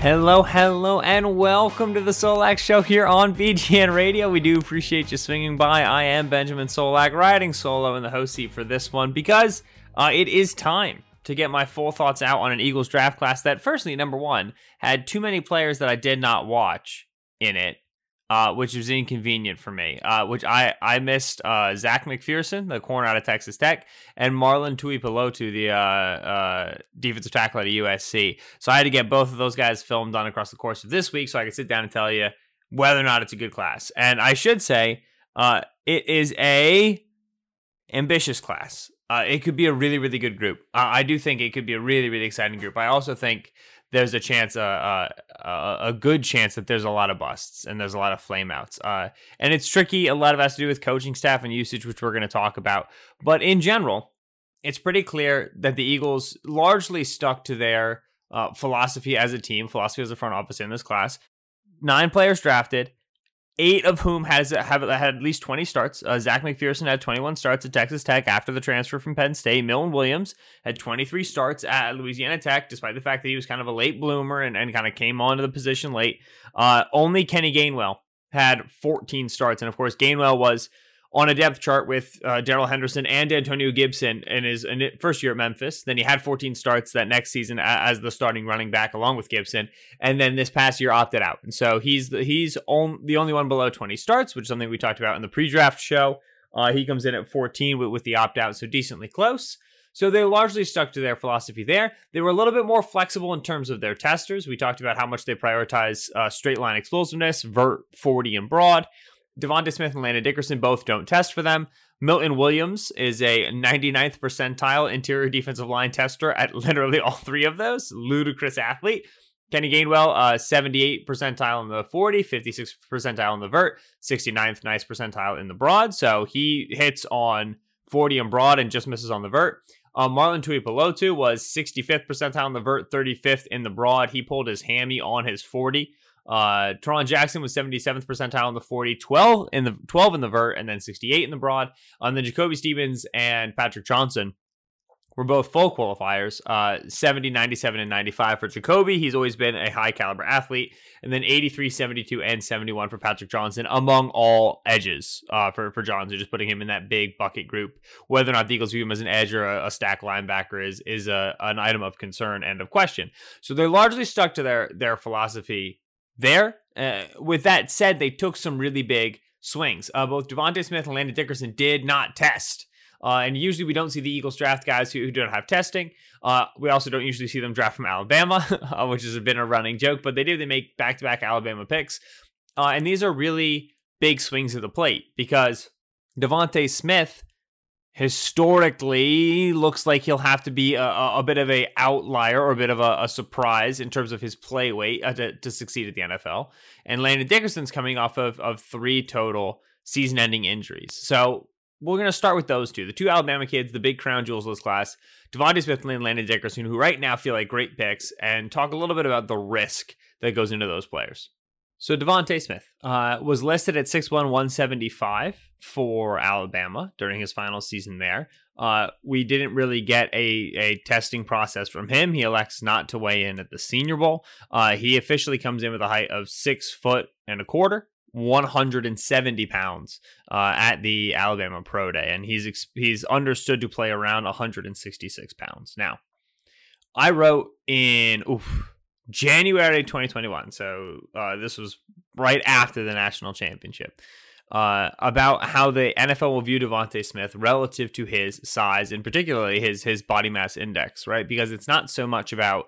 Hello, hello, and welcome to the Solak Show here on BGN Radio. We do appreciate you swinging by. I am Benjamin Solak, riding solo in the host seat for this one because uh, it is time to get my full thoughts out on an Eagles draft class that, firstly, number one, had too many players that I did not watch in it uh, which was inconvenient for me. Uh, which I I missed uh, Zech McPhearson, the corner out of Texas Tech, and Marlon Tuipulotu, the uh, uh, defensive tackle at USC. So I had to get both of those guys filmed on across the course of this week, so I could sit down and tell you whether or not it's a good class. And I should say, uh, it is a ambitious class. it could be a really, really good group. I do think it could be a really, really exciting group. I also think there's a chance, uh, uh, a good chance that there's a lot of busts and there's a lot of flameouts. Uh, and it's tricky. A lot of it has to do with coaching staff and usage, which we're going to talk about. But in general, it's pretty clear that the Eagles largely stuck to their uh, philosophy as a team, philosophy as a front office in this class. Nine players drafted, eight of whom has have had at least 20 starts. Uh, Zech McPhearson had 21 starts at Texas Tech after the transfer from Penn State. Milton Williams had 23 starts at Louisiana Tech, despite the fact that he was kind of a late bloomer and, and kind of came onto the position late. Uh, only Kenny Gainwell had 14 starts. And of course, Gainwell was on a depth chart with uh, Darrell Henderson and Antonio Gibson in his first year at Memphis. Then he had 14 starts that next season as the starting running back along with Gibson, and then this past year opted out. And so he's the, he's on, the only one below 20 starts, which is something we talked about in the pre-draft show. Uh, he comes in at 14 with, with the opt out, so decently close. So they largely stuck to their philosophy there. They were a little bit more flexible in terms of their testers. We talked about how much they prioritize uh, straight line explosiveness, vert, 40, and broad. DeVonta Smith and Landon Dickerson both don't test for them. Milton Williams is a 99th percentile interior defensive line tester at literally all three of those. Ludicrous athlete. Kenny Gainwell, uh, 78 percentile in the 40, 56 percentile in the vert, 69th nice percentile in the broad. So he hits on 40 and broad and just misses on the vert. Uh, Marlon Tuipulotu was 65th percentile in the vert, 35th in the broad. He pulled his hammy on his 40. Uh, Jackson was 77th percentile in the 40, 12 in the 12 in the vert, and then 68 in the broad. On the Jacoby Stevens and Patrick Johnson were both full qualifiers, uh, 70, 97, and 95 for Jacoby. He's always been a high caliber athlete. And then 83, 72, and 71 for Patrick Johnson among all edges uh, for, for Johnson, just putting him in that big bucket group. Whether or not the Eagles view him as an edge or a, a stack linebacker is is a, an item of concern and of question. So they're largely stuck to their their philosophy there. Uh, with that said, they took some really big swings. Uh, both DeVonta Smith and Landon Dickerson did not test. Uh, and usually we don't see the Eagles draft guys who, who don't have testing. Uh, we also don't usually see them draft from Alabama, uh, which has been a running joke, but they do. They make back to back Alabama picks. Uh, and these are really big swings of the plate because DeVonta Smith historically looks like he'll have to be a, a bit of a outlier or a bit of a, a surprise in terms of his play weight uh, to, to, succeed at the NFL. And Landon Dickerson's coming off of, of three total season-ending injuries. So we're going to start with those two, the two Alabama kids, the big crown jewels of this class, DeVonta Smith and Landon Dickerson, who right now feel like great picks, and talk a little bit about the risk that goes into those players. So DeVonta Smith uh, was listed at 6'1", 175 for Alabama during his final season there. Uh, we didn't really get a, a testing process from him. He elects not to weigh in at the Senior Bowl. Uh, he officially comes in with a height of six foot and a quarter, 170 pounds uh, at the Alabama Pro Day, and he's he's understood to play around 166 pounds. Now, I wrote in oof, January 2021. So uh, this was right after the national championship. uh, about how the NFL will view DeVonta Smith relative to his size and particularly his his body mass index, right? Because it's not so much about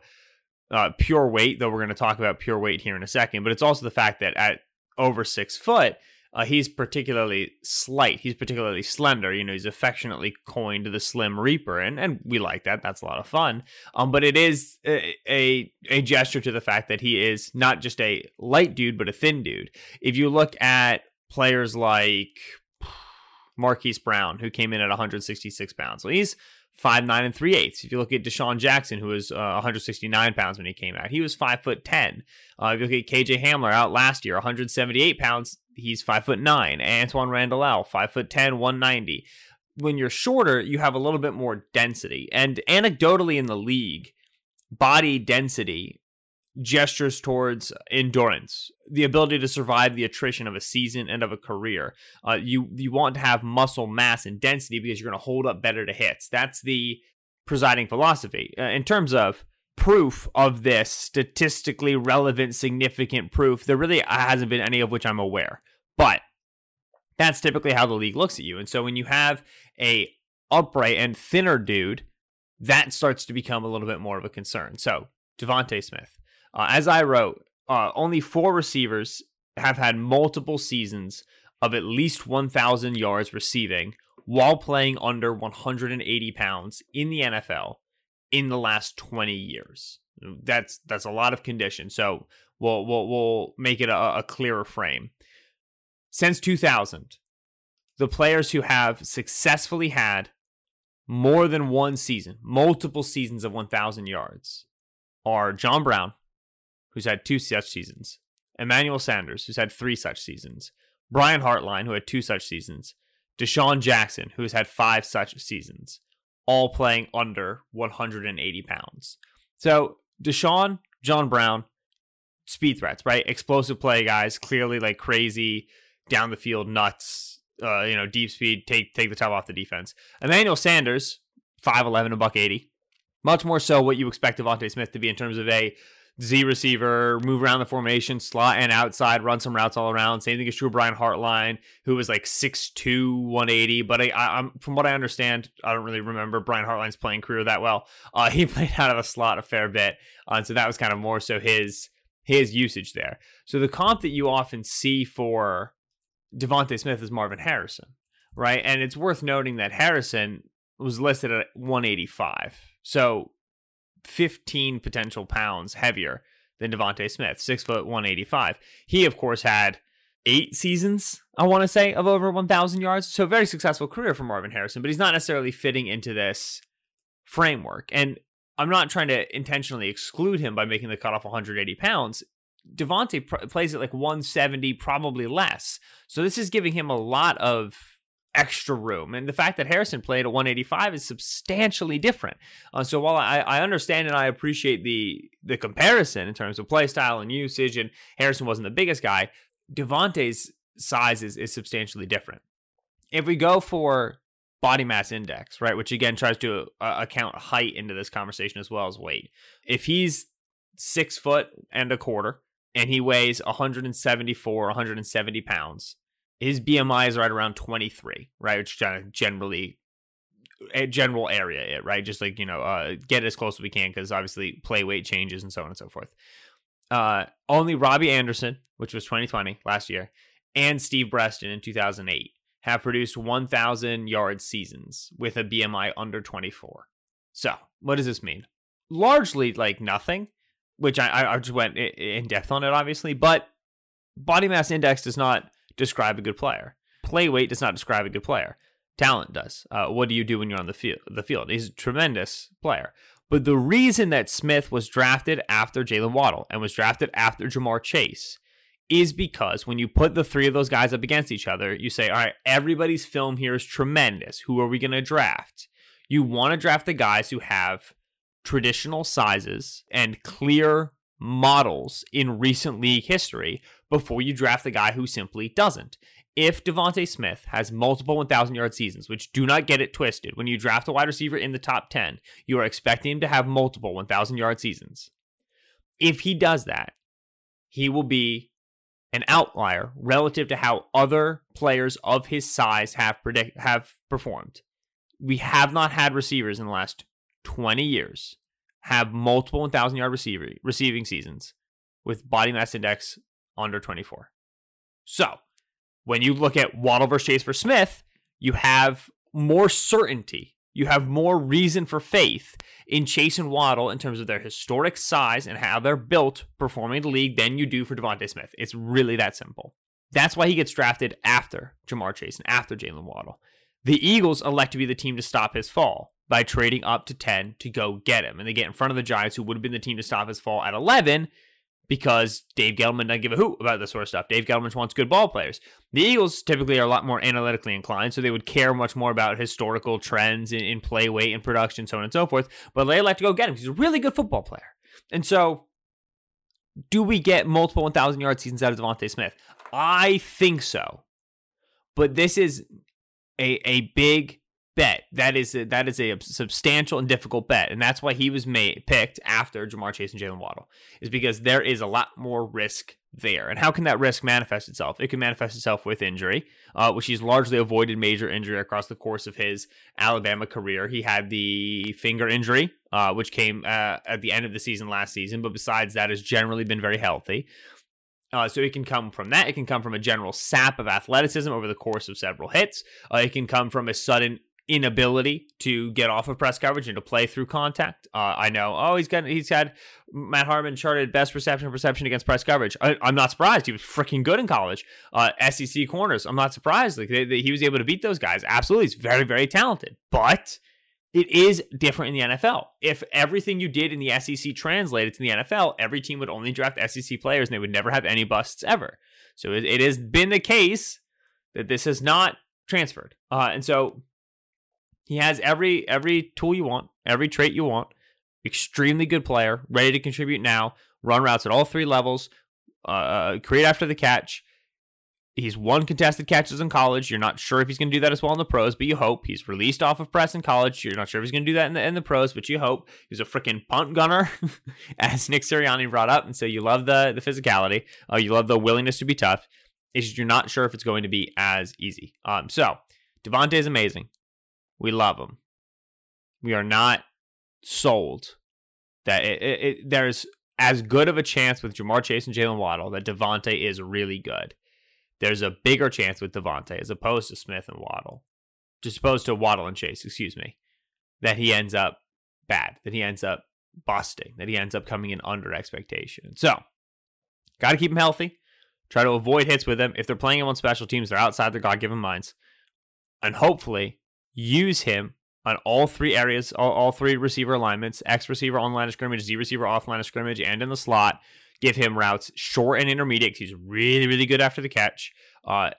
uh, pure weight, though we're going to talk about pure weight here in a second, but it's also the fact that at over six foot, uh, he's particularly slight. He's particularly slender. You know, he's affectionately coined the Slim Reaper, and and we like that. That's a lot of fun. Um, but it is a, a, a gesture to the fact that he is not just a light dude, but a thin dude. If you look at players like Marquise Brown, who came in at 166 pounds, well, he's five nine and three eighths. If you look at DeSean Jackson, who was uh, 169 pounds when he came out, he was five foot ten. Uh, if you look at KJ Hamler out last year, 178 pounds, he's five foot nine. Antwaan Randle five foot ten, 190. When you're shorter, you have a little bit more density. And anecdotally in the league, body density gestures towards endurance, the ability to survive the attrition of a season and of a career. Uh, you you want to have muscle mass and density because you're going to hold up better to hits. That's the presiding philosophy uh, in terms of proof of this statistically relevant significant proof. There really hasn't been any of which i'm aware. But that's typically how the league looks at you. And so when you have a upright and thinner dude that starts to become a little bit more of a concern. So DeVonta Smith uh, as I wrote, uh, only four receivers have had multiple seasons of at least 1,000 yards receiving while playing under 180 pounds in the NFL in the last 20 years. That's that's a lot of conditions. So we'll we'll, we'll make it a, a clearer frame. Since 2000, the players who have successfully had more than one season, multiple seasons of 1,000 yards, are John Brown, who's had two such seasons, Emmanuel Sanders, who's had three such seasons, Brian Hartline, who had two such seasons, DeSean Jackson, who has had five such seasons, all playing under 180 pounds. So DeSean, John Brown, speed threats, right? Explosive play guys, clearly like crazy down the field nuts, uh, you know, deep speed, take take the top off the defense. Emmanuel Sanders, 5'11, a buck 80. Much more so what you expect DeVonta Smith to be in terms of a Z receiver, move around the formation, slot and outside, run some routes all around. Same thing is true of Brian Hartline, who was like 6'2, 180. But I, I, am from what I understand, I don't really remember Brian Hartline's playing career that well. Uh, he played out of the slot a fair bit, uh, and so that was kind of more so his his usage there. So the comp that you often see for DeVonta Smith is Marvin Harrison, right? And it's worth noting that Harrison was listed at 185. So 15 potential pounds heavier than DeVonta Smith, six foot 185. He, of course, had eight seasons, I want to say, of over 1,000 yards. So, very successful career for Marvin Harrison, but he's not necessarily fitting into this framework. And I'm not trying to intentionally exclude him by making the cutoff 180 pounds. DeVonta pr- plays at like 170, probably less. So, this is giving him a lot of extra room. And the fact that Harrison played at 185 is substantially different. Uh, so while I, I understand and I appreciate the the comparison in terms of play style and usage, and Harrison wasn't the biggest guy, DeVonta's size is, is substantially different. If we go for body mass index, right, which again tries to uh, account height into this conversation as well as weight, if he's six foot and a quarter and he weighs 174, 170 pounds, his BMI is right around 23, right? Which generally a general area, right? Just like you know, uh, get as close as we can because obviously play weight changes and so on and so forth. Uh, only Robbie Anderson, which was 2020 last year, and Steve Breaston in 2008 have produced 1,000 yard seasons with a BMI under 24. So, what does this mean? Largely like nothing, which I, I just went in depth on it, obviously, but body mass index does not describe a good player. Play weight does not describe a good player. Talent does. Uh, what do you do when you're on the field? The field. He's a tremendous player. But the reason that Smith was drafted after Jaylen Waddle and was drafted after Ja'Marr Chase is because when you put the three of those guys up against each other, you say, all right, everybody's film here is tremendous. Who are we going to draft? You want to draft the guys who have traditional sizes and clear models in recent league history before you draft the guy who simply doesn't. If DeVonta Smith has multiple 1,000 yard seasons, which do not get it twisted, when you draft a wide receiver in the top 10, you are expecting him to have multiple 1,000 yard seasons. If he does that, he will be an outlier relative to how other players of his size have predict have performed. We have not had receivers in the last 20 years have multiple 1,000 yard receiving seasons with body mass index under 24. So, when you look at Waddle versus Chase for Smith, you have more certainty. You have more reason for faith in Chase and Waddle in terms of their historic size and how they're built performing in the league than you do for DeVonta Smith. It's really that simple. That's why he gets drafted after Ja'Marr Chase and after Jaylen Waddle. The Eagles elect to be the team to stop his fall by trading up to 10 to go get him. And they get in front of the Giants, who would have been the team to stop his fall at 11 because Dave Gettleman doesn't give a hoot about this sort of stuff. Dave Gettleman wants good ball players. The Eagles typically are a lot more analytically inclined, so they would care much more about historical trends in, in play weight and production, so on and so forth. But they like to go get him. He's a really good football player. And so, do we get multiple 1,000 yard seasons out of DeVonta Smith? I think so. But this is a, a big bet. That is a, that is a substantial and difficult bet, and that's why he was made picked after Ja'Marr Chase and Jaylen Waddle, is because there is a lot more risk there. And how can that risk manifest itself? It can manifest itself with injury, uh, which he's largely avoided major injury across the course of his Alabama career. He had the finger injury, uh, which came uh, at the end of the season last season, but besides that, has generally been very healthy. Uh, so it can come from that. It can come from a general sap of athleticism over the course of several hits. Uh, it can come from a sudden inability to get off of press coverage and to play through contact. Uh, I know. Oh, he's got he's had Matt Harmon charted best reception perception against press coverage. I, am not surprised. He was freaking good in college. Uh, SEC corners. I'm not surprised. Like they, they, he was able to beat those guys. Absolutely, he's very very talented. But it is different in the NFL. If everything you did in the SEC translated to the NFL, every team would only draft SEC players and they would never have any busts ever. So it, it has been the case that this has not transferred. Uh, and so he has every every tool you want, every trait you want. Extremely good player, ready to contribute now. Run routes at all three levels. Uh, uh, create after the catch. He's won contested catches in college. You're not sure if he's going to do that as well in the pros, but you hope. He's released off of press in college. You're not sure if he's going to do that in the, in the pros, but you hope. He's a freaking punt gunner, as Nick Sirianni brought up. And so you love the, the physicality. Uh, you love the willingness to be tough. It's just you're not sure if it's going to be as easy. Um, so DeVonta is amazing. We love him. We are not sold that it, it, it, there's as good of a chance with Ja'Marr Chase and Jaylen Waddle that DeVonta is really good. There's a bigger chance with DeVonta as opposed to Smith and Waddle, just opposed to Waddle and Chase, excuse me, that he ends up bad, that he ends up busting, that he ends up coming in under expectation. So, got to keep him healthy. Try to avoid hits with him. If they're playing him on special teams, they're outside their God given minds. And hopefully, use him on all three areas, all, all three receiver alignments, X receiver on line of scrimmage, Z receiver off line of scrimmage, and in the slot. Give him routes short and intermediate he's really, really good after the catch. Uh,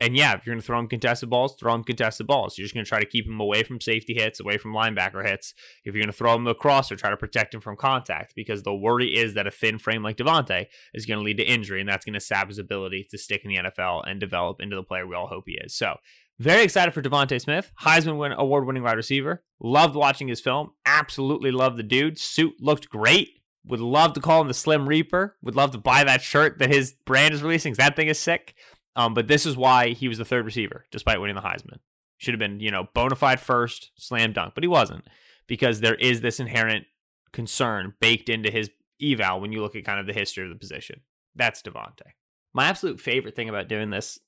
and yeah, if you're going to throw him contested balls, throw him contested balls. You're just going to try to keep him away from safety hits, away from linebacker hits. If you're going to throw him across or try to protect him from contact, because the worry is that a thin frame like DeVonta is going to lead to injury, and that's going to sap his ability to stick in the NFL and develop into the player we all hope he is. So very excited for DeVonta Smith, Heisman win, award winning wide receiver. Loved watching his film. Absolutely loved the dude. Suit looked great. Would love to call him the Slim Reaper. Would love to buy that shirt that his brand is releasing. That thing is sick. Um, but this is why he was the third receiver, despite winning the Heisman. Should have been, you know, bona fide first, slam dunk, but he wasn't because there is this inherent concern baked into his eval when you look at kind of the history of the position. That's DeVonta. My absolute favorite thing about doing this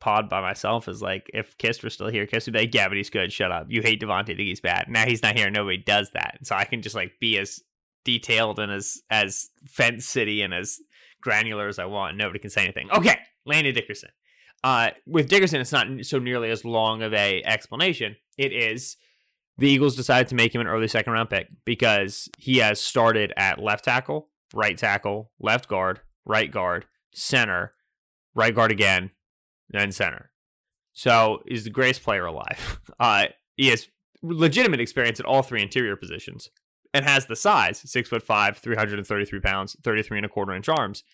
pod by myself is like if Kist were still here, Kist would be like, Yeah, but he's good, shut up. You hate DeVonta, think he's bad. Now he's not here, nobody does that. So I can just like be as detailed and as as fence city and as granular as I want. Nobody can say anything. Okay, Landon Dickerson. Uh with Dickerson, it's not so nearly as long of a explanation. It is the Eagles decided to make him an early second round pick because he has started at left tackle, right tackle, left guard, right guard, center, right guard again, and center. So he's the greatest player alive. Uh, he has legitimate experience at all three interior positions and has the size, six foot five, 333 pounds, 33 and a quarter inch arms,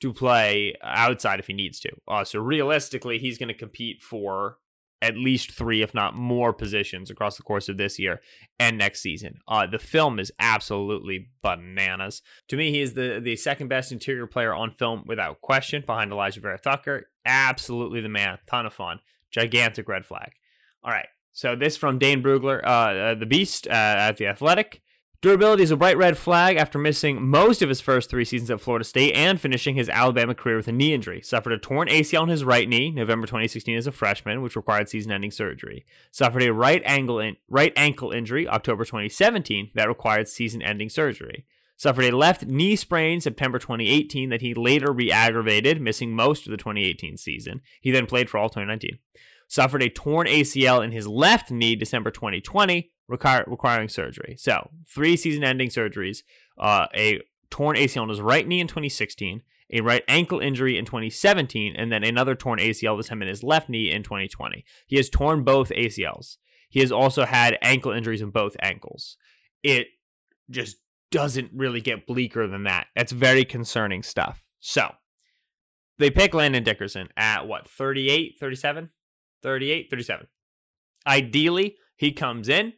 to play outside if he needs to. Uh, so realistically, he's going to compete for at least three, if not more, positions across the course of this year and next season. Uh, the film is absolutely bananas. To me, he is the, the second best interior player on film without question, behind Alijah Vera-Tucker. Absolutely the man. Ton of fun. Gigantic red flag. All right. So this from Dane Brugler, uh, uh, the Beast uh, at the Athletic. Durability is a bright red flag after missing most of his first three seasons at Florida State and finishing his Alabama career with a knee injury. Suffered a torn ACL in his right knee November 2016 as a freshman, which required season-ending surgery. Suffered a right ankle in- right ankle injury October 2017 that required season-ending surgery. Suffered a left knee sprain September 2018 that he later re-aggravated, missing most of the 2018 season. He then played for all 2019 suffered a torn ACL in his left knee December 2020, require, requiring surgery. So, three season ending surgeries, uh, a torn ACL in his right knee in 2016, a right ankle injury in 2017, and then another torn ACL, this time in his left knee in 2020. He has torn both ACLs. He has also had ankle injuries in both ankles. It just doesn't really get bleaker than that. That's very concerning stuff. So, they pick Landon Dickerson at what, 38, 37? 38, 37. Ideally, he comes in.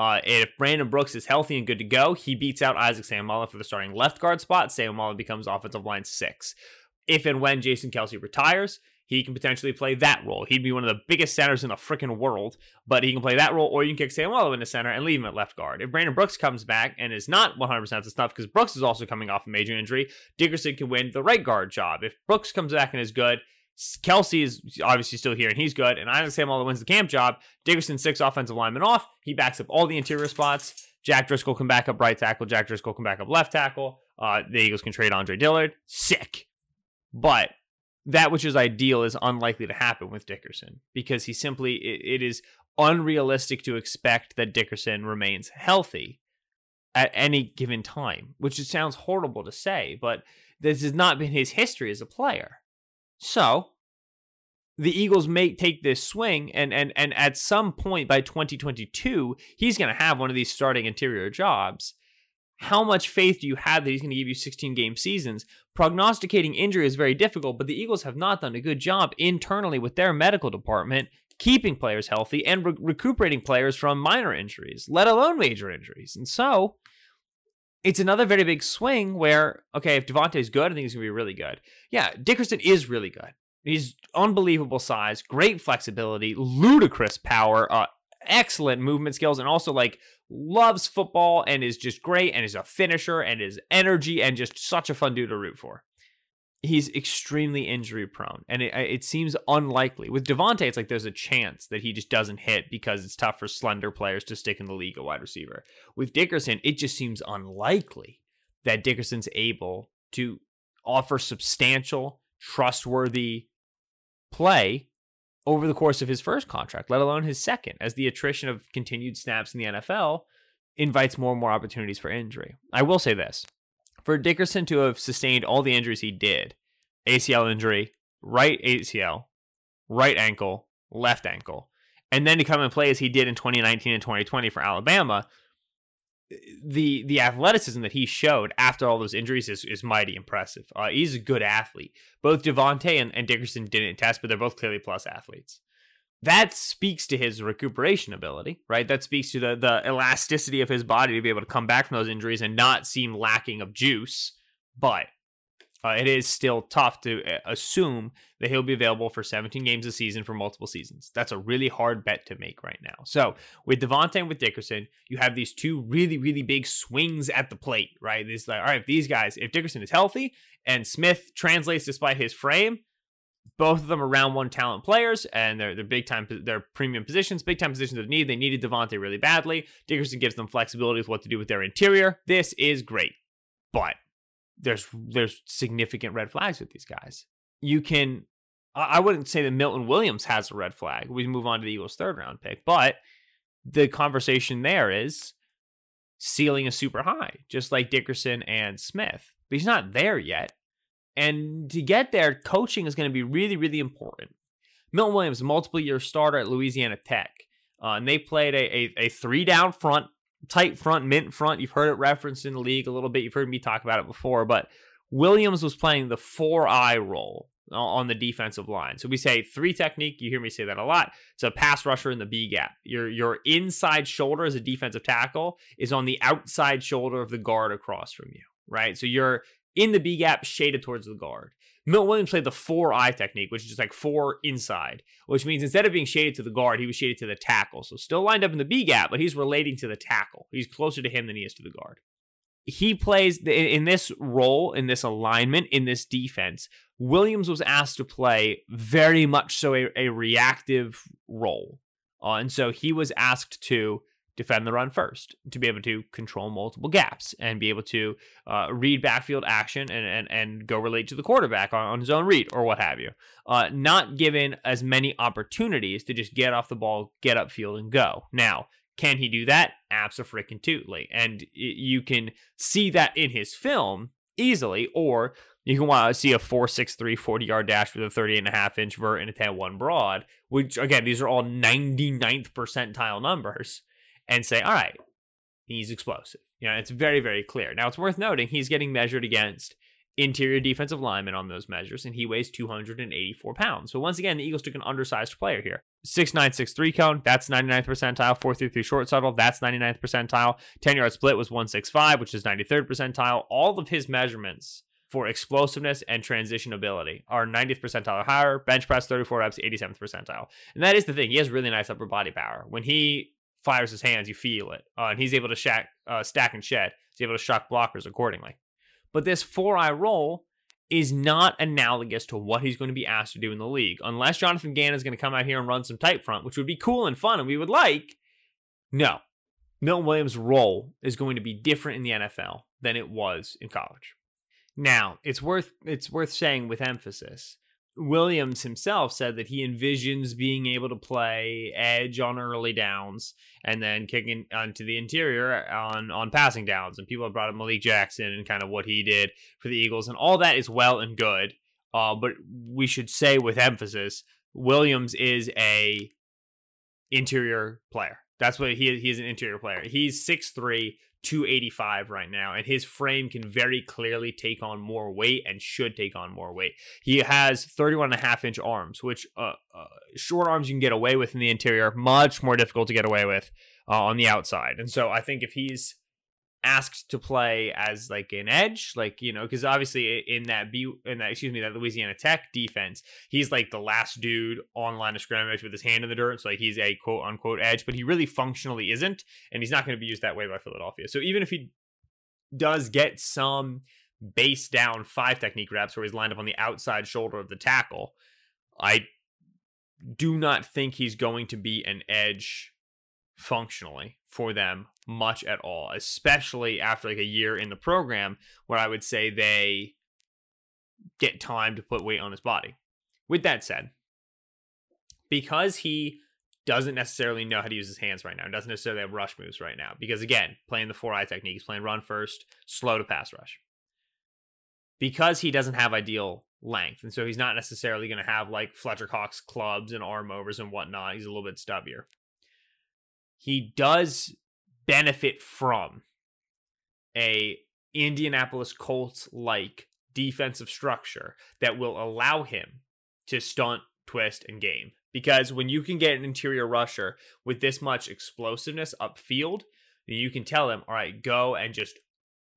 Uh, if Brandon Brooks is healthy and good to go, he beats out Isaac Seumalo for the starting left guard spot. Seumalo becomes offensive line six. If and when Jason Kelce retires, he can potentially play that role. He'd be one of the biggest centers in the freaking world, but he can play that role, or you can kick Seumalo into center and leave him at left guard. If Brandon Brooks comes back and is not 100% of the stuff, because Brooks is also coming off a major injury, Dickerson can win the right guard job. If Brooks comes back and is good, Kelce is obviously still here and he's good. And Isaac Seumalo wins the camp job. Dickerson six offensive linemen off. He backs up all the interior spots. Jack Driscoll can back up right tackle. Jack Driscoll can back up left tackle. Uh, the Eagles can trade Andre Dillard. Sick. But that which is ideal is unlikely to happen with Dickerson because he simply, it, it is unrealistic to expect that Dickerson remains healthy at any given time, which it sounds horrible to say, but this has not been his history as a player. So the Eagles may take this swing, and and and at some point by 2022, he's going to have one of these starting interior jobs. How much faith do you have that he's going to give you 16 game seasons? Prognosticating injury is very difficult, but the Eagles have not done a good job internally with their medical department keeping players healthy and re- recuperating players from minor injuries, let alone major injuries. And so it's another very big swing where, okay, if DeVonta's good, I think he's going to be really good. Yeah, Dickerson is really good. He's unbelievable size, great flexibility, ludicrous power, uh, excellent movement skills, and also like loves football and is just great and is a finisher and is energy and just such a fun dude to root for he's extremely injury prone and it, it seems unlikely. With DeVonta it's like there's a chance that he just doesn't hit because it's tough for slender players to stick in the league a wide receiver. With Dickerson it just seems unlikely that Dickerson's able to offer substantial trustworthy play over the course of his first contract let alone his second as the attrition of continued snaps in the NFL invites more and more opportunities for injury. I will say this for Dickerson to have sustained all the injuries he did ACL injury, right ACL, right ankle, left ankle, and then to come and play as he did in 2019 and 2020 for Alabama, the the athleticism that he showed after all those injuries is, is mighty impressive. Uh, he's a good athlete. Both DeVonta and, and Dickerson didn't test, but they're both clearly plus athletes that speaks to his recuperation ability, right? That speaks to the the elasticity of his body to be able to come back from those injuries and not seem lacking of juice. But uh, it is still tough to uh, assume that he'll be available for 17 games a season for multiple seasons. That's a really hard bet to make right now. So with DeVonta and with Dickerson, you have these two really, really big swings at the plate, right? This like, all right, if these guys, if Dickerson is healthy and Smith translates despite his frame, both of them are round one talent players, and they're they're big time they're premium positions, big time positions of need. They needed DeVonta really badly. Dickerson gives them flexibility with what to do with their interior. This is great, but there's there's significant red flags with these guys. You can I wouldn't say that Milton Williams has a red flag. We move on to the Eagles' third round pick, but the conversation there is ceiling is super high, just like Dickerson and Smith. But he's not there yet. And to get there, coaching is going to be really, really important. Milton Williams, multiple year starter at Louisiana Tech. Uh, and they played a, a, a, three down front, tight front, mint front. You've heard it referenced in the league a little bit. You've heard me talk about it before, but Williams was playing the four eye role. on the defensive line. So we say three technique. You hear me say that a lot. It's a pass rusher in the B gap. Your your inside shoulder as a defensive tackle is on the outside shoulder of the guard across from you, right? So you're in the B gap, shaded towards the guard. Milton Williams played the four eye technique, which is just like four inside, which means instead of being shaded to the guard, he was shaded to the tackle. So still lined up in the B gap, but he's relating to the tackle. He's closer to him than he is to the guard. He plays in this role, in this alignment, in this defense. Williams was asked to play very much so a, a reactive role. Uh, and so he was asked to defend the run first to be able to control multiple gaps and be able to uh, read backfield action and, and, and go relate to the quarterback on, on his own read or what have you. Uh, not given as many opportunities to just get off the ball, get upfield, and go. Now, can he do that? Absolutely. And you can see that in his film easily, or you can want to see a 4.63 40 yard dash with a 38 and a half inch vert and a 10 1 broad, which again, these are all 99th percentile numbers and say, all right, he's explosive. You know, it's very, very clear. Now, it's worth noting he's getting measured against interior defensive linemen on those measures, and he weighs 284 pounds. So once again, the Eagles took an undersized player here. 6'9", cone, that's 99th percentile. 4'3", short shuttle, that's 99th percentile. 10-yard split was 165, which is 93rd percentile. All of his measurements for explosiveness and transition ability are 90th percentile or higher. Bench press 34 reps, 87th percentile. And that is the thing. He has really nice upper body power. When he fires his hands, you feel it, uh, and he's able to shack, uh, stack and shed. He's able to shock blockers accordingly. But this four eye role is not analogous to what he's going to be asked to do in the league, unless Jonathan Gannon is going to come out here and run some tight front, which would be cool and fun, and we would like. No, Milton Williams' role is going to be different in the NFL than it was in college. Now, it's worth it's worth saying with emphasis Williams himself said that he envisions being able to play edge on early downs and then kicking onto the interior on on passing downs. And people have brought up Malik Jackson and kind of what he did for the Eagles, and all that is well and good. Uh, but we should say with emphasis, Williams is a interior player. That's what he is. He's an interior player. He's 6'3", 285 right now, and his frame can very clearly take on more weight and should take on more weight. He has 31 and a half inch arms, which uh, uh, short arms you can get away with in the interior, much more difficult to get away with uh, on the outside. And so I think if he's asked to play as like an edge, like you know, because obviously in that B in that excuse me that Louisiana Tech defense, he's like the last dude on line of scrimmage with his hand in the dirt. So like he's a quote unquote edge, but he really functionally isn't, and he's not going to be used that way by Philadelphia. So even if he does get some base down five technique reps where he's lined up on the outside shoulder of the tackle, I do not think he's going to be an edge functionally for them much at all, especially after like a year in the program where I would say they get time to put weight on his body. With that said, because he doesn't necessarily know how to use his hands right now, doesn't necessarily have rush moves right now, because again, playing the four eye technique, he's playing run first, slow to pass rush. Because he doesn't have ideal length, and so he's not necessarily going to have like Fletcher Cox clubs and arm overs and whatnot. He's a little bit stubbier he does benefit from a Indianapolis Colts like defensive structure that will allow him to stunt, twist, and game. Because when you can get an interior rusher with this much explosiveness upfield, you can tell them, all right, go and just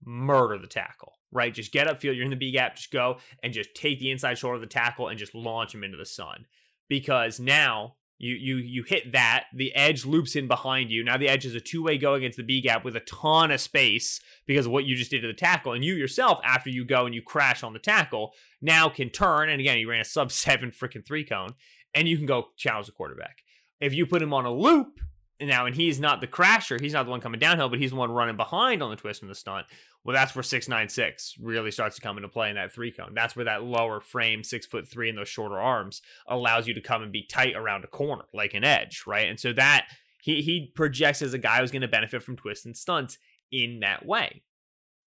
murder the tackle, right? Just get upfield. You're in the B gap, just go and just take the inside shoulder of the tackle and just launch him into the sun. Because now you you you hit that. The edge loops in behind you. Now the edge is a two way go against the B gap with a ton of space because of what you just did to the tackle. And you yourself, after you go and you crash on the tackle, now can turn. And again, you ran a sub seven freaking three cone, and you can go challenge the quarterback. If you put him on a loop now, and he's not the crasher, he's not the one coming downhill, but he's the one running behind on the twist and the stunt. Well, that's where six nine six really starts to come into play in that three cone. That's where that lower frame, six foot three, and those shorter arms allows you to come and be tight around a corner like an edge, right? And so that he he projects as a guy who's going to benefit from twists and stunts in that way.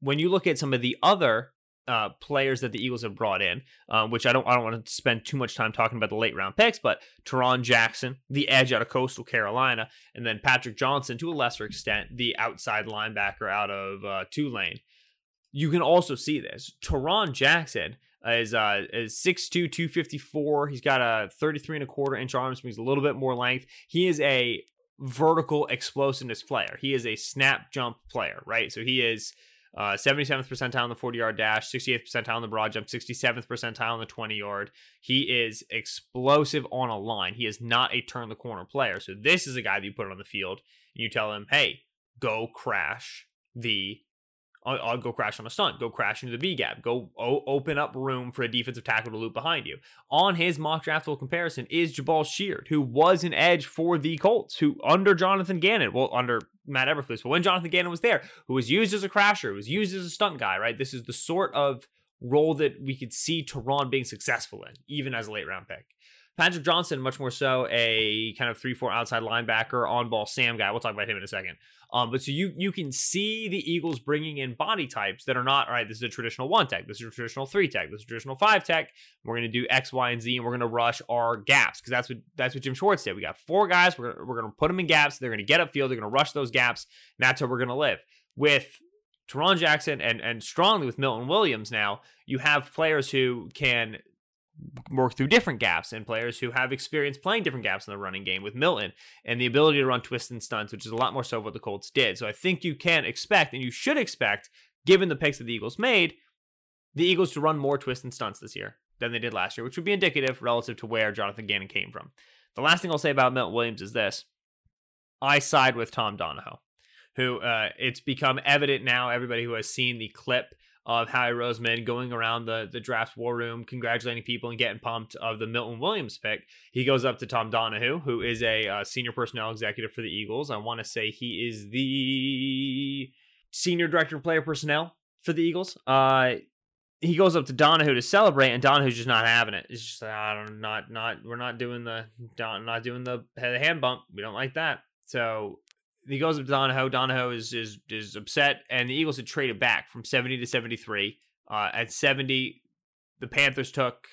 When you look at some of the other uh, players that the Eagles have brought in, uh, which I don't I don't want to spend too much time talking about the late round picks, but Tarron Jackson, the edge out of Coastal Carolina, and then Patrick Johnson to a lesser extent, the outside linebacker out of uh, Tulane. You can also see this. Tarron Jackson is uh is 6'2", 254. He's got a 33 and a quarter inch arm, which means a little bit more length. He is a vertical explosiveness player. He is a snap jump player, right? So he is uh, 77th percentile on the 40 yard dash, 68th percentile on the broad jump, 67th percentile on the 20 yard. He is explosive on a line. He is not a turn the corner player. So this is a guy that you put on the field and you tell him, hey, go crash the I'll, go crash on a stunt, go crash into the B gap, go o- open up room for a defensive tackle to loop behind you. On his mock draftable comparison is Jabaal Sheard, who was an edge for the Colts, who under Jonathan Gannon, well, under Matt Eberflus, but when Jonathan Gannon was there, who was used as a crasher, who was used as a stunt guy, right? This is the sort of role that we could see Tarron being successful in, even as a late round pick. Patrick Johnson, much more so a kind of three four outside linebacker on ball Sam guy. We'll talk about him in a second. Um, but so you you can see the Eagles bringing in body types that are not all right. This is a traditional one tech. This is a traditional three tech. This is a traditional five tech. We're going to do X, Y, and Z, and we're going to rush our gaps because that's what that's what Jim Schwartz did. We got four guys. We're gonna, we're going to put them in gaps. They're going to get upfield. They're going to rush those gaps. And that's how we're going to live with. Tarron Jackson and and strongly with Milton Williams now, you have players who can work through different gaps and players who have experience playing different gaps in the running game with Milton and the ability to run twists and stunts, which is a lot more so what the Colts did. So I think you can expect and you should expect, given the picks that the Eagles made, the Eagles to run more twists and stunts this year than they did last year, which would be indicative relative to where Jonathan Gannon came from. The last thing I'll say about Milton Williams is this I side with Tom Donahoe, who uh, it's become evident now, everybody who has seen the clip of Howie Roseman going around the the draft war room, congratulating people and getting pumped of the Milton Williams pick. He goes up to Tom Donahoe, who is a uh, senior personnel executive for the Eagles. I want to say he is the senior director of player personnel for the Eagles. Uh, he goes up to Donahoe to celebrate, and Donahoe's just not having it. It's just like, I don't, not, not, we're not doing the, not doing the hand bump. We don't like that. So he goes to Donahoe. Donahoe is is is upset, and the Eagles had traded back from 70 to 73. Uh, at 70, the Panthers took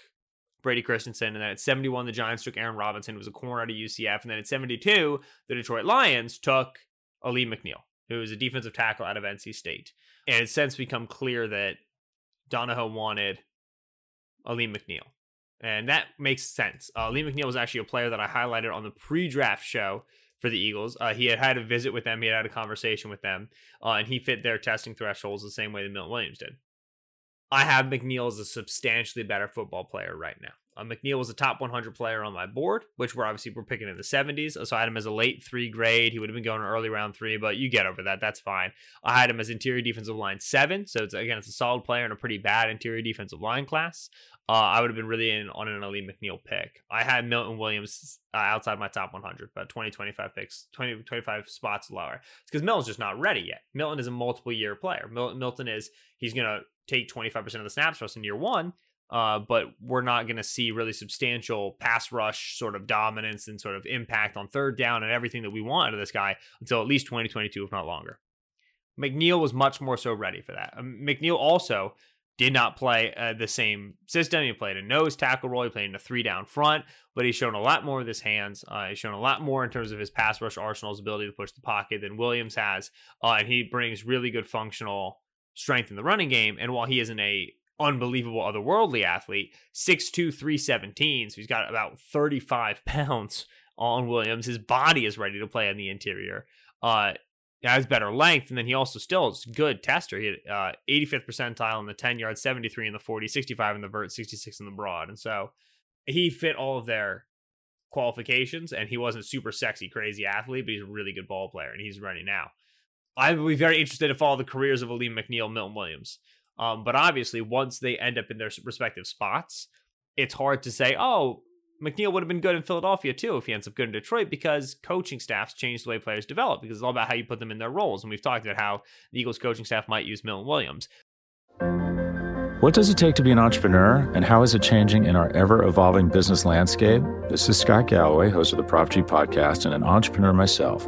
Brady Christensen, and then at 71, the Giants took Aaron Robinson, who was a corner out of UCF, and then at 72, the Detroit Lions took Alim McNeill, who is a defensive tackle out of NC State. And it's since become clear that Donahoe wanted Alim McNeill. And that makes sense. Uh, Alim McNeill was actually a player that I highlighted on the pre draft show for the Eagles. Uh, he had had a visit with them, he had had a conversation with them, uh, and he fit their testing thresholds the same way that Milton Williams did. I have McNeill as a substantially better football player right now. Uh, McNeill was a top 100 player on my board, which we're obviously we're picking in the 70s. So I had him as a late three grade. He would have been going early round three, but you get over that. That's fine. I had him as interior defensive line seven. So it's again, it's a solid player in a pretty bad interior defensive line class uh, I would have been really in on an Alim McNeill pick. I had Milton Williams uh, outside my top 100, but 20, 25 picks, 20, 25 spots lower. It's because Milton's just not ready yet. Milton is a multiple year player. Mil- Milton is, he's going to take 25% of the snaps for us in year one, uh, but we're not going to see really substantial pass rush sort of dominance and sort of impact on third down and everything that we want out of this guy until at least 2022, if not longer. McNeill was much more so ready for that. Um, McNeill also did not play uh, the same system. He played a nose tackle role. He played in a three down front, but he's shown a lot more with his hands. Uh, he's shown a lot more in terms of his pass rush arsenal's ability to push the pocket than Williams has. Uh, and he brings really good functional strength in the running game. And while he isn't a unbelievable otherworldly athlete, 6'2, 317, so he's got about 35 pounds on Williams. His body is ready to play on the interior. Uh, has better length, and then he also still is good tester. He had uh, 85th percentile in the 10 yard, 73 in the 40, 65 in the vert, 66 in the broad, and so he fit all of their qualifications. And he wasn't super sexy, crazy athlete, but he's a really good ball player, and he's running now. I would be very interested to follow the careers of Alim McNeill, Milton Williams. Um, but obviously, once they end up in their respective spots, it's hard to say, oh, McNeill would have been good in Philadelphia too if he ends up good in Detroit because coaching staffs change the way players develop because it's all about how you put them in their roles. And we've talked about how the Eagles coaching staff might use Milton Williams. What does it take to be an entrepreneur, and how is it changing in our ever evolving business landscape? This is Scott Galloway, host of the Prop G podcast, and an entrepreneur myself.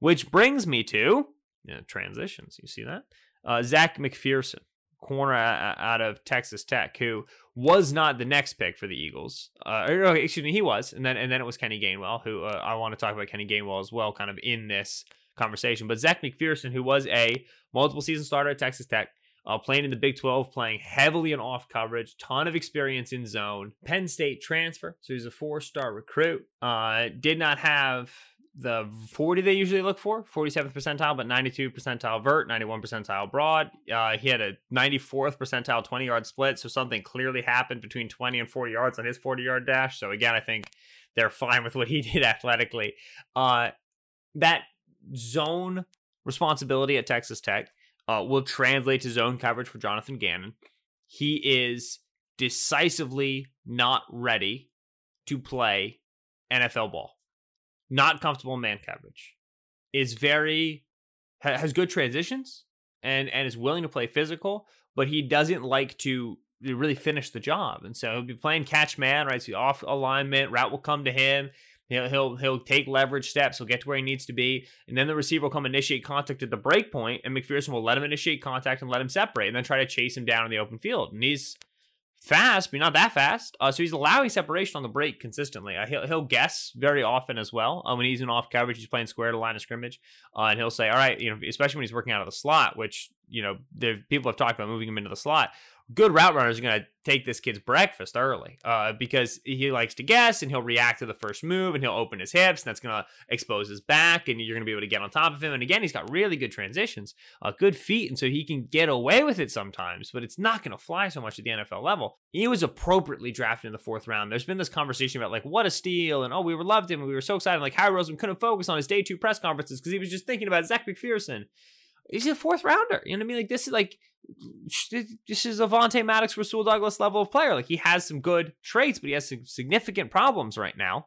Which brings me to you know, transitions. You see that? Uh, Zech McPhearson, corner out of Texas Tech, who was not the next pick for the Eagles. Uh, or, excuse me, he was, and then and then it was Kenny Gainwell, who uh, I want to talk about Kenny Gainwell as well, kind of in this conversation. But Zech McPhearson, who was a multiple season starter at Texas Tech, uh, playing in the Big 12, playing heavily in off coverage, ton of experience in zone. Penn State transfer, so he's a four star recruit. Uh, did not have the 40 they usually look for 47th percentile but 92 percentile vert 91 percentile broad. Uh, he had a 94th percentile 20 yard split so something clearly happened between 20 and 40 yards on his 40 yard dash. So again i think they're fine with what he did athletically. Uh, that zone responsibility at texas tech uh, will translate to zone coverage for jonathan gannon. He is decisively not ready to play nfl ball not comfortable in man coverage, is very has good transitions and and is willing to play physical, but he doesn't like to really finish the job. And so he'll be playing catch man, right? So off alignment, route will come to him. He'll he'll he'll take leverage steps. He'll get to where he needs to be, and then the receiver will come initiate contact at the break point, and McPhearson will let him initiate contact and let him separate, and then try to chase him down in the open field. And he's fast, but not that fast. Uh, so he's allowing separation on the break consistently. Uh, he'll he'll guess very often as well. Uh, when he's in off coverage, he's playing square to line of scrimmage, uh, and he'll say, "All right," you know, especially when he's working out of the slot, which you know, people have talked about moving him into the slot good route runners are going to take this kid's breakfast early uh, because he likes to guess and he'll react to the first move and he'll open his hips and that's going to expose his back and you're going to be able to get on top of him. And again, he's got really good transitions, uh, good feet, and so he can get away with it sometimes, but it's not going to fly so much at the NFL level. He was appropriately drafted in the fourth round. There's been this conversation about like what a steal and oh we were loved him and we were so excited. Like Howie Roseman couldn't focus on his day two press conferences because he was just thinking about Zech McPhearson. he's a fourth rounder. You know what I mean? Like this is like this is Avonte Maddox, Rasul Douglas level of player. Like he has some good traits, but he has some significant problems right now.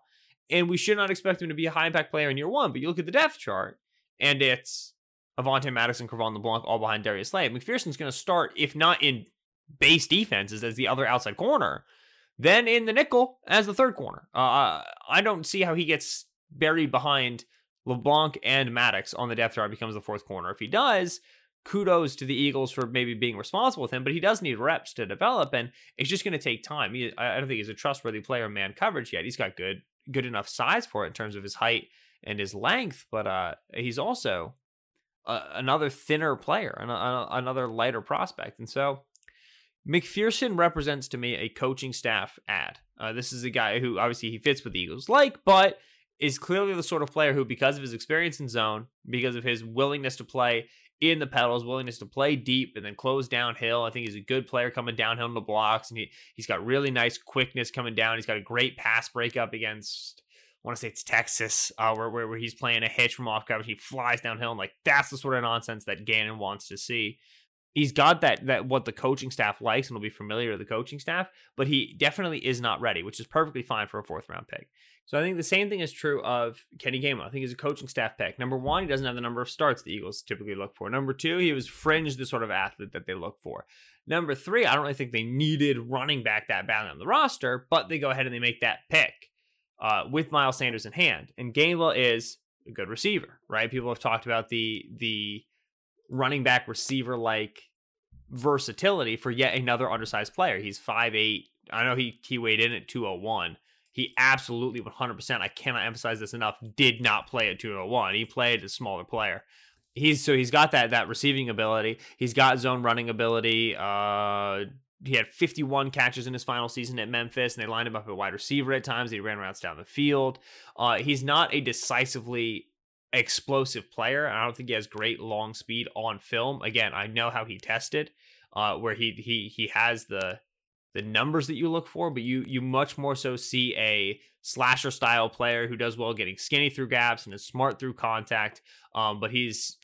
And we should not expect him to be a high impact player in year one. But you look at the depth chart, and it's Avonte Maddox and Cre'Von LeBlanc all behind Darius Slay. McPhearson's going to start, if not in base defenses as the other outside corner, then in the nickel as the third corner. Uh, I don't see how he gets buried behind LeBlanc and Maddox on the depth chart becomes the fourth corner. If he does, kudos to the Eagles for maybe being responsible with him, but he does need reps to develop, and it's just going to take time. He, I don't think he's a trustworthy player in man coverage yet. He's got good good enough size for it in terms of his height and his length, but uh, he's also uh, another thinner player, another lighter prospect, and so. McPhearson represents to me a coaching staff ad. Uh, this is a guy who obviously he fits with the Eagles like, but is clearly the sort of player who, because of his experience in zone, because of his willingness to play in the pedals, willingness to play deep and then close downhill. I think he's a good player coming downhill in the blocks, and he he's got really nice quickness coming down. He's got a great pass breakup against. I want to say it's Texas, uh, where, where where he's playing a hitch from off coverage. He flies downhill, and like that's the sort of nonsense that Gannon wants to see. He's got that that what the coaching staff likes, and will be familiar to the coaching staff. But he definitely is not ready, which is perfectly fine for a fourth round pick. So I think the same thing is true of Kenny Gainwell. I think he's a coaching staff pick. Number one, he doesn't have the number of starts the Eagles typically look for. Number two, he was fringe the sort of athlete that they look for. Number three, I don't really think they needed running back that badly on the roster, but they go ahead and they make that pick uh, with Miles Sanders in hand. And Gainwell is a good receiver, right? People have talked about the the running back receiver like versatility for yet another undersized player. He's 5'8. I know he he weighed in at 201 he absolutely 100%, I cannot emphasize this enough, did not play at 201. He played a smaller player. He's so he's got that that receiving ability. He's got zone running ability. Uh he had 51 catches in his final season at Memphis, and they lined him up at wide receiver at times. He ran routes down the field. Uh, he's not a decisively explosive player. I don't think he has great long speed on film. Again, I know how he tested, uh, where he he he has the the numbers that you look for, but you you much more so see a slasher style player who does well getting skinny through gaps and is smart through contact. Um, but he's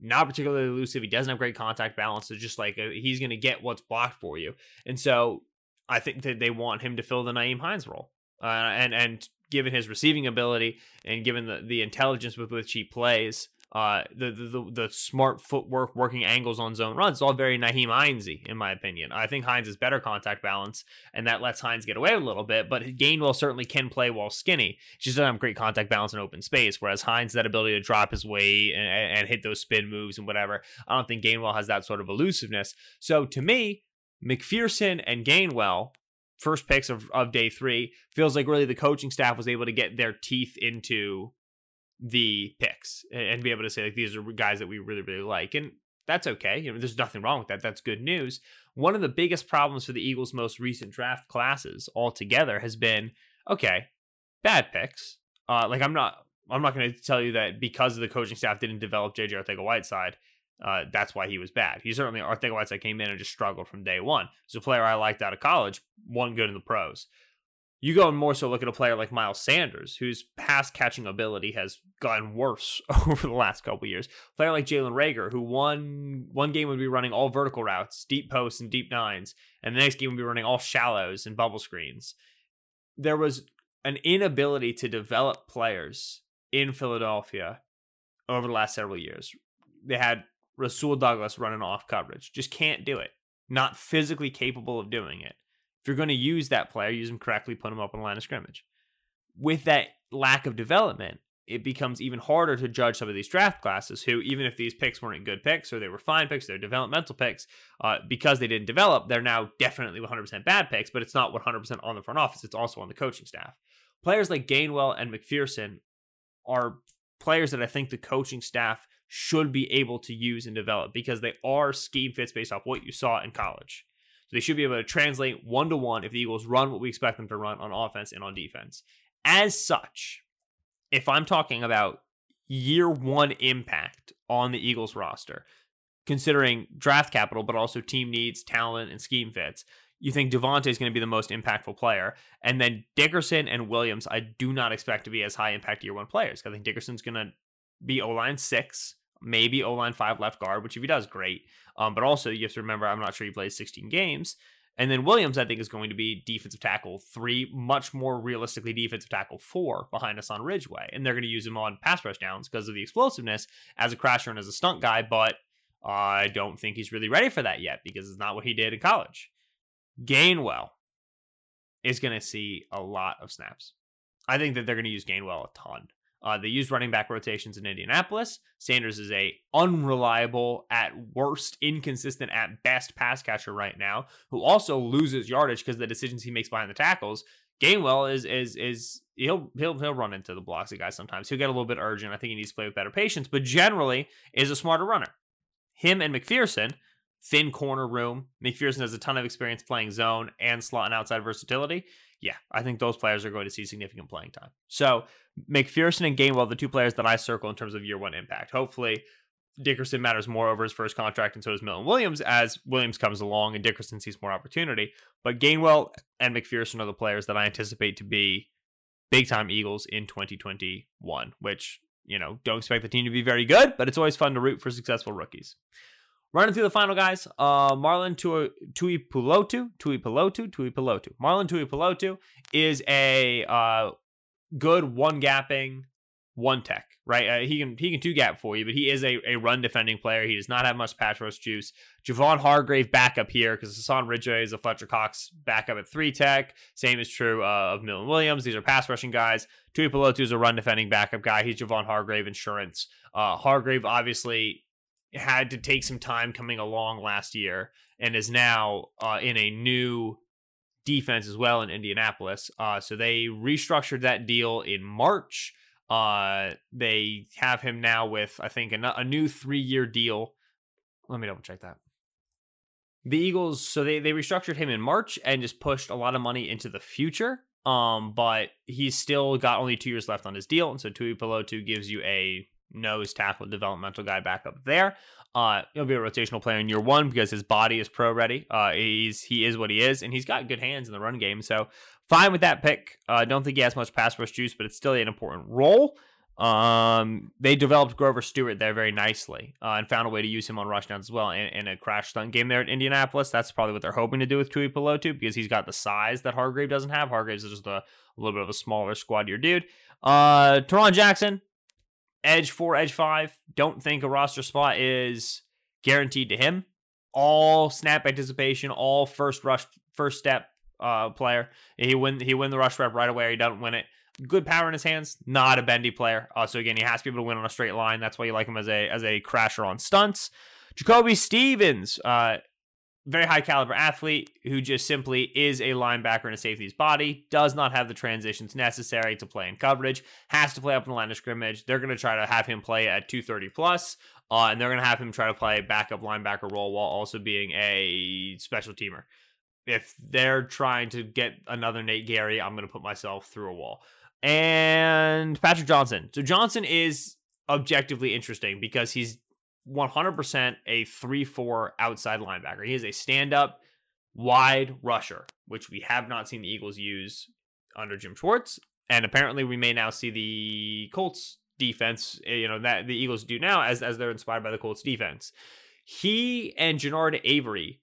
not particularly elusive. He doesn't have great contact balance. So just like a, uh, he's going to get what's blocked for you. And so I think that they want him to fill the Nyheim Hines role. Uh, and and given his receiving ability and given the, the intelligence with which he plays, uh, the, the the smart footwork, working angles on zone runs. It's all very Nyheim Hinesy, in my opinion. I think Hines is better contact balance, and that lets Hines get away a little bit. But Gainwell certainly can play while skinny. He just doesn't have great contact balance in open space. Whereas Hines that ability to drop his weight and, and hit those spin moves and whatever. I don't think Gainwell has that sort of elusiveness. So to me, McPhearson and Gainwell first picks of, of day three feels like really the coaching staff was able to get their teeth into the picks and be able to say like these are guys that we really really like and that's okay you know there's nothing wrong with that that's good news one of the biggest problems for the eagles most recent draft classes altogether has been okay bad picks uh like i'm not i'm not going to tell you that because the coaching staff didn't develop jj arcega-whiteside uh, that's why he was bad. He certainly Arcega-Whiteside came in and just struggled from day one. He's a player I liked out of college, one good in the pros. You go and more so look at a player like Miles Sanders, whose pass catching ability has gotten worse over the last couple years. A player like Jalen Reagor, who one one game would be running all vertical routes, deep posts and deep nines, and the next game would be running all shallows and bubble screens. There was an inability to develop players in Philadelphia over the last several years. They had Rasul Douglas running off coverage. Just can't do it. Not physically capable of doing it. If you're going to use that player, use him correctly, put him up on the line of scrimmage. With that lack of development, it becomes even harder to judge some of these draft classes who, even if these picks weren't good picks or they were fine picks, they're developmental picks, uh, because they didn't develop, they're now definitely 100% bad picks, but it's not 100% on the front office. It's also on the coaching staff. Players like Gainwell and McPhearson are players that I think the coaching staff should be able to use and develop because they are scheme fits based off what you saw in college. So they should be able to translate one to one if the Eagles run what we expect them to run on offense and on defense. As such, if I'm talking about year one impact on the Eagles roster, considering draft capital, but also team needs, talent, and scheme fits, you think DeVonta is going to be the most impactful player. And then Dickerson and Williams, I do not expect to be as high impact year one players. I think Dickerson's going to be O line six, maybe O line five left guard, which if he does, great. Um, but also you have to remember, I'm not sure he plays 16 games. And then Williams, I think, is going to be defensive tackle three, much more realistically defensive tackle four behind Hassan Ridgeway. And they're going to use him on pass rush downs because of the explosiveness as a crasher and as a stunt guy. But I don't think he's really ready for that yet because it's not what he did in college. Gainwell is going to see a lot of snaps. I think that they're going to use Gainwell a ton. Uh, they use running back rotations in Indianapolis. Sanders is a unreliable, at worst, inconsistent at best pass catcher right now, who also loses yardage because of the decisions he makes behind the tackles. Gainwell is is is he'll he'll he'll run into the blocks of guys sometimes. He'll get a little bit urgent. I think he needs to play with better patience, but generally is a smarter runner. Him and McPhearson, thin corner room. McPhearson has a ton of experience playing zone and slot and outside versatility yeah, I think those players are going to see significant playing time. So McPhearson and Gainwell, the two players that I circle in terms of year one impact. Hopefully, Dickerson matters more over his first contract, and so does Milton Williams as Williams comes along and Dickerson sees more opportunity. But Gainwell and McPhearson are the players that I anticipate to be big time Eagles in 2021, which, you know, don't expect the team to be very good, but it's always fun to root for successful rookies. Running through the final guys, uh, Marlon Tui, Tuipulotu. Marlon Tuipulotu is a uh, good one gapping, one tech, right? Uh, he can he can two gap for you, but he is a, a run defending player. He does not have much pass rush juice. Javon Hargrave backup here because Hassan Ridgeway is a Fletcher Cox backup at three tech. Same is true uh, of Milton Williams. These are pass rushing guys. Tuipulotu is a run defending backup guy. He's Javon Hargrave insurance. Uh, Hargrave obviously had to take some time coming along last year and is now uh, in a new defense as well in Indianapolis. Uh, so they restructured that deal in March. Uh, they have him now with, I think, a, a new three year deal. Let me double check that. The Eagles, so they, they restructured him in March and just pushed a lot of money into the future. Um, but he's still got only two years left on his deal. And so Tuipulotu gives you a nose tackle developmental guy back up there. Uh, he'll be a rotational player in year one because his body is pro ready. Uh, he's he is what he is, and he's got good hands in the run game. So fine with that pick. I uh, don't think he has much pass rush juice, but it's still an important role. Um, they developed Grover Stewart there very nicely uh, and found a way to use him on rush downs as well in, in, a crash stunt game there at Indianapolis. That's probably what they're hoping to do with Tuipulotu because he's got the size that Hargrave doesn't have. Hargrave is just a, a little bit of a smaller squad your dude. Uh, Tarron Jackson, edge four, edge five. Don't think a roster spot is guaranteed to him. All snap anticipation, all first rush, first step uh, player. He win he win the rush rep right away. He doesn't win it good power in his hands, not a bendy player. Uh, so again, he has to be able to win on a straight line. That's why you like him as a as a crasher on stunts. Jacoby Stevens, uh, very high caliber athlete who just simply is a linebacker in a safety's body, does not have the transitions necessary to play in coverage, has to play up in the line of scrimmage. They're going to try to have him play at 230 plus, uh, and they're going to have him try to play backup linebacker role while also being a special teamer. If they're trying to get another Nate Gerry, I'm going to put myself through a wall and Patrick Johnson. So Johnson is objectively interesting because he's 100% a 3 4 outside linebacker. He is a stand up wide rusher, which we have not seen the Eagles use under Jim Schwartz. And apparently, we may now see the Colts defense, eh, you know, that the Eagles do now as, as they're inspired by the Colts defense. He and Genard Avery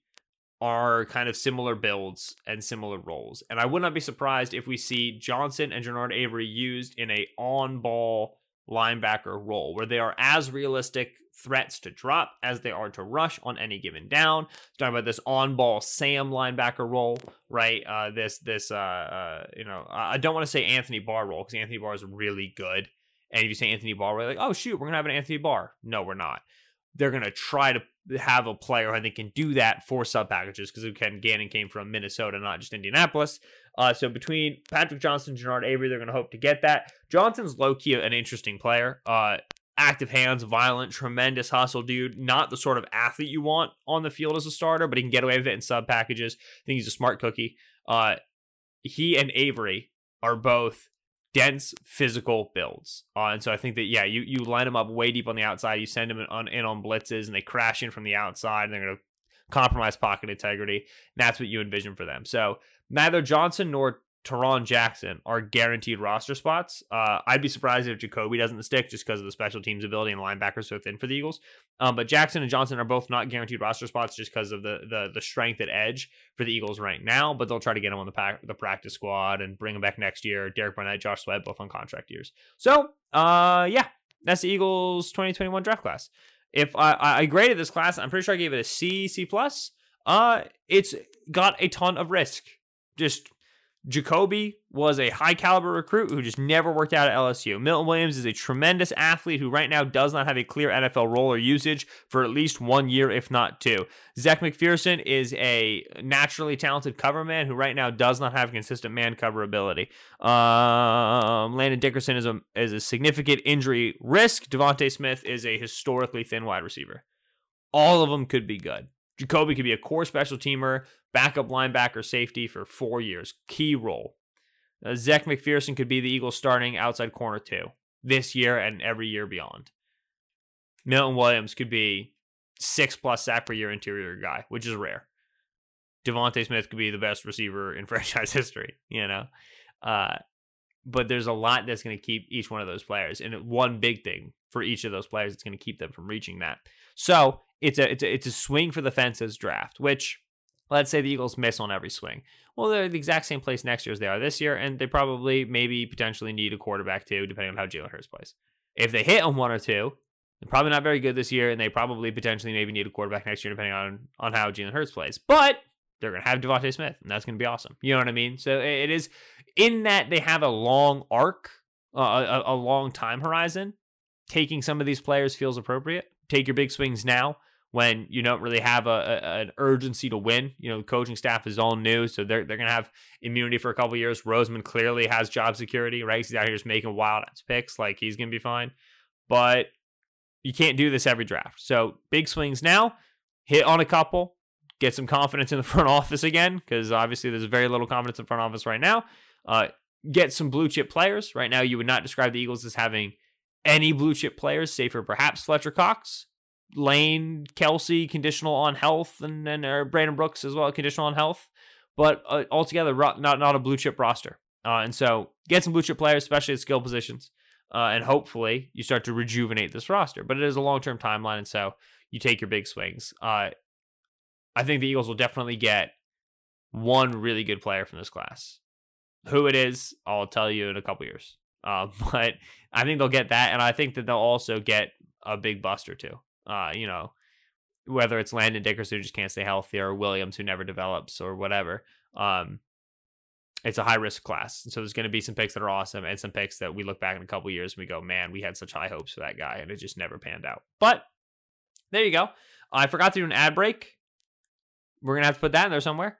are kind of similar builds and similar roles. And I would not be surprised if we see Johnson and Genard Avery used in a on-ball linebacker role where they are as realistic threats to drop as they are to rush on any given down. Talking about this on-ball Sam linebacker role, right? Uh, this this uh, uh, you know I don't want to say Anthony Barr role because Anthony Barr is really good. And if you say Anthony Barr, we're like, oh shoot, we're gonna have an Anthony Barr. No, we're not they're to try to have a player I think can do that for sub packages because Ken Gannon came from Minnesota, not just Indianapolis. Uh, so between Patrick Johnson and Genard Avery, they're going to hope to get that. Johnson's low key an interesting player. Uh, active hands, violent, tremendous hustle dude. Not the sort of athlete you want on the field as a starter, but he can get away with it in sub packages. I think he's a smart cookie. Uh, he and Avery are both dense physical builds. Uh, and so I think that yeah, you you line them up way deep on the outside, you send them in on, in on blitzes, and they crash in from the outside, and they're going to compromise pocket integrity. And that's what you envision for them. So neither Johnson nor Tarron Jackson are guaranteed roster spots. Uh, I'd be surprised if Jacoby doesn't stick just because of the special teams ability and linebackers so thin for the Eagles. Um, but Jackson and Johnson are both not guaranteed roster spots just because of the, the the strength at edge for the Eagles right now. But they'll try to get them on the pack, the practice squad and bring them back next year. Derek Barnett, Josh Sweat, both on contract years. So, uh, yeah, that's the Eagles 2021 draft class. If I, I graded this class, I'm pretty sure I gave it a C, C plus. Uh, it's got a ton of risk. Just Jacoby was a high caliber recruit who just never worked out at LSU. Milton Williams is a tremendous athlete who right now does not have a clear NFL role or usage for at least one year, if not two. Zech McPhearson is a naturally talented cover man who right now does not have consistent man cover ability. Um, Landon Dickerson is a is a significant injury risk. DeVonta Smith is a historically thin wide receiver. All of them could be good. Jacoby could be a core special teamer, backup linebacker, safety for four years, key role. Uh, Zech McPhearson could be the Eagles starting outside corner too this year and every year beyond. Milton Williams could be six plus sack per year interior guy, which is rare. DeVonta Smith could be the best receiver in franchise history, you know. Uh, but there's a lot that's going to keep each one of those players, and one big thing for each of those players that's going to keep them from reaching that. So it's a it's a, it's a swing for the fences draft, which let's say the Eagles miss on every swing. Well, they're the exact same place next year as they are this year, and they probably maybe potentially need a quarterback too, depending on how Jalen Hurts plays. If they hit on one or two, they're probably not very good this year, and they probably potentially maybe need a quarterback next year, depending on on how Jalen Hurts plays. But they're going to have DeVonta Smith, and that's going to be awesome. You know what I mean? So it is in that they have a long arc, uh, a, a long time horizon. Taking some of these players feels appropriate. Take your big swings now when you don't really have a, a, an urgency to win. You know, the coaching staff is all new, so they're they're gonna have immunity for a couple years. Roseman clearly has job security, right? He's out here just making wild ass picks, like he's gonna be fine. But you can't do this every draft. So big swings now, hit on a couple, get some confidence in the front office again, because obviously there's very little confidence in front office right now. Uh, get some blue chip players. Right now, you would not describe the Eagles as having any blue chip players, save for perhaps Fletcher Cox Lane, Kelce, conditional on health, and then or Brandon Brooks as well, conditional on health. But uh, altogether, not not a blue chip roster. Uh, and so get some blue chip players, especially at skill positions, uh, and hopefully you start to rejuvenate this roster. But it is a long term timeline, and so you take your big swings. Uh, I think the Eagles will definitely get one really good player from this class. Who it is, I'll tell you in a couple years. Uh, but I think they'll get that, and I think that they'll also get a big buster too. Uh, you know, whether it's Landon Dickerson who just can't stay healthy, or Williams who never develops, or whatever. Um, it's a high risk class. So there's going to be some picks that are awesome and some picks that we look back in a couple years and we go, man, we had such high hopes for that guy and it just never panned out. But there you go. I forgot to do an ad break. We're to have to put that in there somewhere.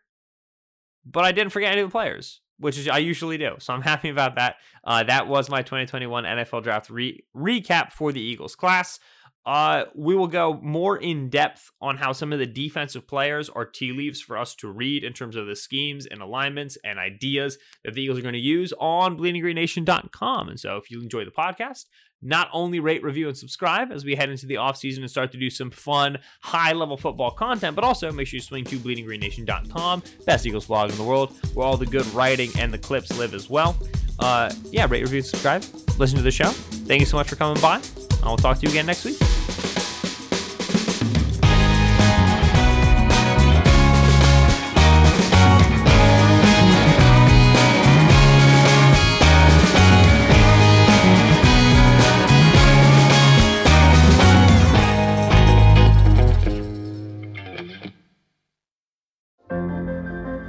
But I didn't forget any of the players, which is I usually do. So I'm happy about that. Uh, that was my 2021 NFL draft re- recap for the Eagles class. Uh, we will go more in depth on how some of the defensive players are tea leaves for us to read in terms of the schemes and alignments and ideas that the Eagles are going to use on bleedinggreennation.com. And so if you enjoy the podcast, not only rate, review, and subscribe as we head into the offseason and start to do some fun, high level football content, but also make sure you swing to bleedinggreennation.com, best Eagles blog in the world, where all the good writing and the clips live as well. Uh, yeah, rate, review, and subscribe. Listen to the show. Thank you so much for coming by. I will talk to you again next week.